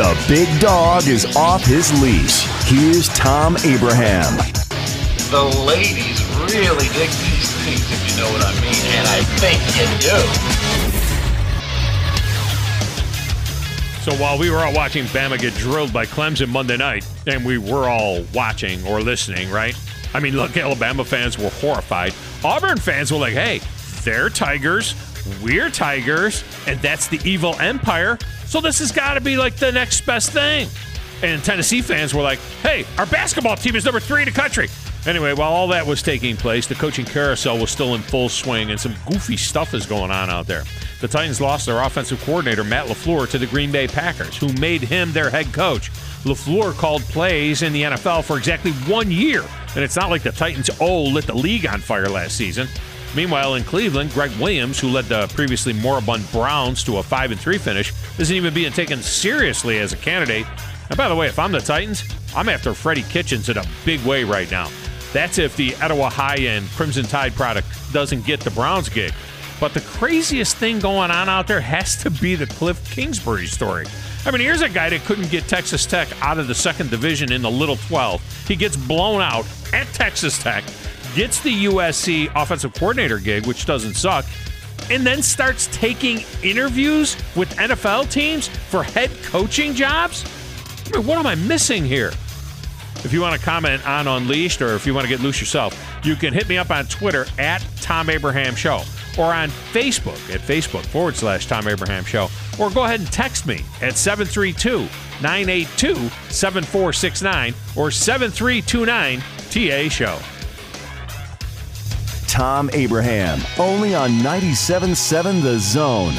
The big dog is off his leash. Here's Tom Abraham. The ladies really dig these things, if you know what I mean, and I think you do. So while we were all watching Bama get drilled by Clemson Monday night, and we were all watching or listening, right? I mean, look, Alabama fans were horrified. Auburn fans were like, hey, they're Tigers, we're Tigers, and that's the evil empire. So this has got to be like the next best thing. And Tennessee fans were like, hey, our basketball team is number three in the country. Anyway, while all that was taking place, the coaching carousel was still in full swing, and some goofy stuff is going on out there. The Titans lost their offensive coordinator, Matt LaFleur, to the Green Bay Packers, who made him their head coach. LaFleur called plays in the NFL for exactly one year, and it's not like the Titans, oh, lit the league on fire last season. Meanwhile, in Cleveland, Gregg Williams, who led the previously moribund Browns to a 5 3 finish, isn't even being taken seriously as a candidate. And by the way, if I'm the Titans, I'm after Freddie Kitchens in a big way right now. That's if the Etowah High End Crimson Tide product doesn't get the Browns gig. But the craziest thing going on out there has to be the Kliff Kingsbury story. I mean, here's a guy that couldn't get Texas Tech out of the second division in the Little 12. He gets blown out at Texas Tech gets the USC offensive coordinator gig, which doesn't suck, and then starts taking interviews with NFL teams for head coaching jobs? I mean, what am I missing here? If you want to comment on Unleashed or if you want to get loose yourself, you can hit me up on Twitter at Tom Abraham Show or on Facebook at Facebook forward slash Tom Abraham Show or go ahead and text me at 732 982 7469 or 7329 TA Show. Tom Abraham, only on 97.7 The Zone.